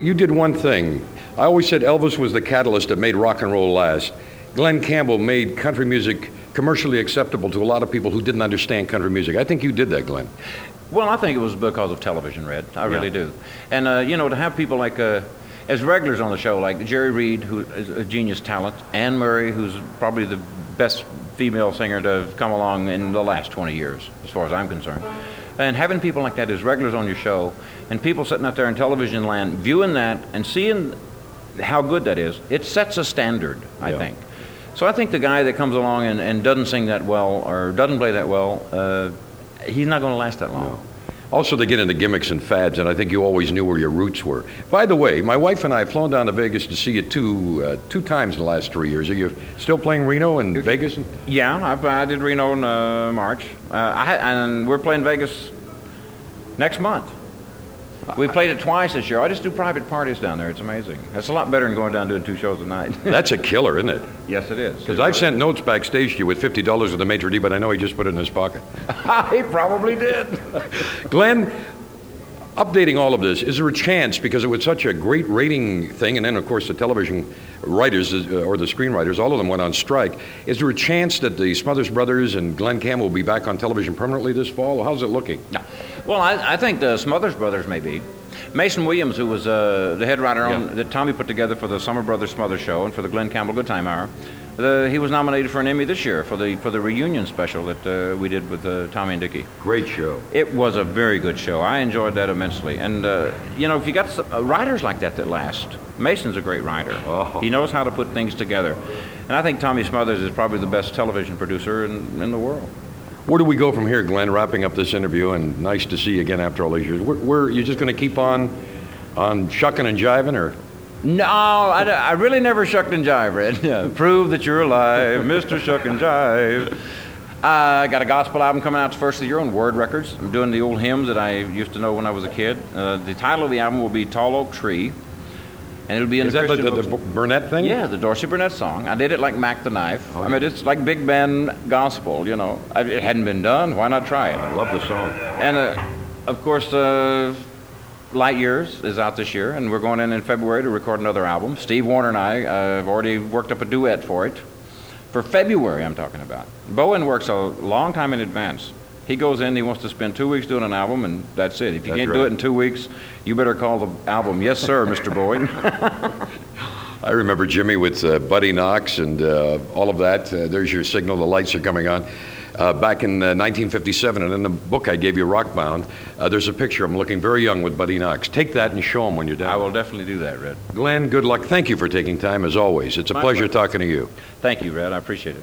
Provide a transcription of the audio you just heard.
You did one thing. I always said Elvis was the catalyst that made rock and roll last. Glen Campbell made country music commercially acceptable to a lot of people who didn't understand country music. I think you did that, Glen. Well, I think it was because of television, Red. I really Yeah. do. And, uh, you know, to have people like, uh, as regulars on the show, like Jerry Reed, who is a genius talent, Anne Murray, who's probably the best female singer to have come along in the last 20 years, as far as I'm concerned. And having people like that as regulars on your show, and people sitting out there in television land viewing that and seeing how good that is, it sets a standard, I Yeah. think. So I think the guy that comes along and, and doesn't sing that well or doesn't play that well, uh, he's not going to last that long. Also, they get into gimmicks and fads, and I think you always knew where your roots were. By the way, my wife and I have flown down to Vegas to see you two, uh, two times in the last three years. Are you still playing Reno and Vegas? Yeah, I, I did Reno in uh, March. Uh, I and we're playing Vegas next month. We played it twice this year. I just do private parties down there. It's amazing. It's a lot better than going down doing two shows a night. That's a killer, isn't it? yes, it is. Because I've sent notes backstage to you with $50 of the maitre d', but I know he just put it in his pocket. he probably did. Glen, updating all of this, is there a chance, because it was such a great rating thing, and then, of course, the television writers uh, or the screenwriters, all of them went on strike, is there a chance that the Smothers Brothers and Glen Campbell will be back on television permanently this fall? How's it looking? No. Well, I, I think the Smothers Brothers may be. Mason Williams, who was uh, the head writer on, that Tommy put together for the Summer Brothers Smothers show and for the Glen Campbell Good Time Hour, the, he was nominated for an Emmy this year for the for the reunion special that uh, we did with uh, Tommy and Dickie. Great show. It was a very good show. I enjoyed that immensely. And, uh, you know, if you got some, uh, writers like that that last, Mason's a great writer. Oh. He knows how to put things together. And I think Tommy Smothers is probably the best television producer in, in the world. Where do we go from here, Glen? Wrapping up this interview, and nice to see you again after all these years. Where, where you just going to keep on, on shucking and jiving, or No, I really never shucked and jive, Red. Yeah, Prove that you're alive, Mr. Shuck and Jive. I got a gospel album coming out the first of the year on Word Records. I'm doing the old hymns that I used to know when I was a kid. Uh, the title of the album will be Tall Oak Tree, and it'll be in is that Christian the, the, the Burnette thing? Yeah, the Dorsey Burnette song. I did it like Mack the Knife. Oh, I mean, it's like big band gospel, you know. I, it hadn't been done. Why not try it? I love the song. And uh, of course, uh, Light Years is out this year, and we're going in in February to record another album. Steve Wariner and I uh, have already worked up a duet for it. For February, I'm talking about. Bowen works a long time in advance. He goes in, he wants to spend two weeks doing an album, and that's it. If you That's can't do it in two weeks, you better call the album Yes, Sir, Mr. Boyd. I remember Jimmy with uh, Buddy Knox and uh, all of that. Uh, there's your signal. The lights are coming on. Uh, back in uh, 1957, and in the book I gave you, Rockbound, uh, there's a picture. I'm looking very young with Buddy Knox. Take that and show him when you're down. I will definitely do that, Red. Glen, good luck. Thank you for taking time as always. It's a My pleasure pleasure. talking to you. Thank you, Red. I appreciate it.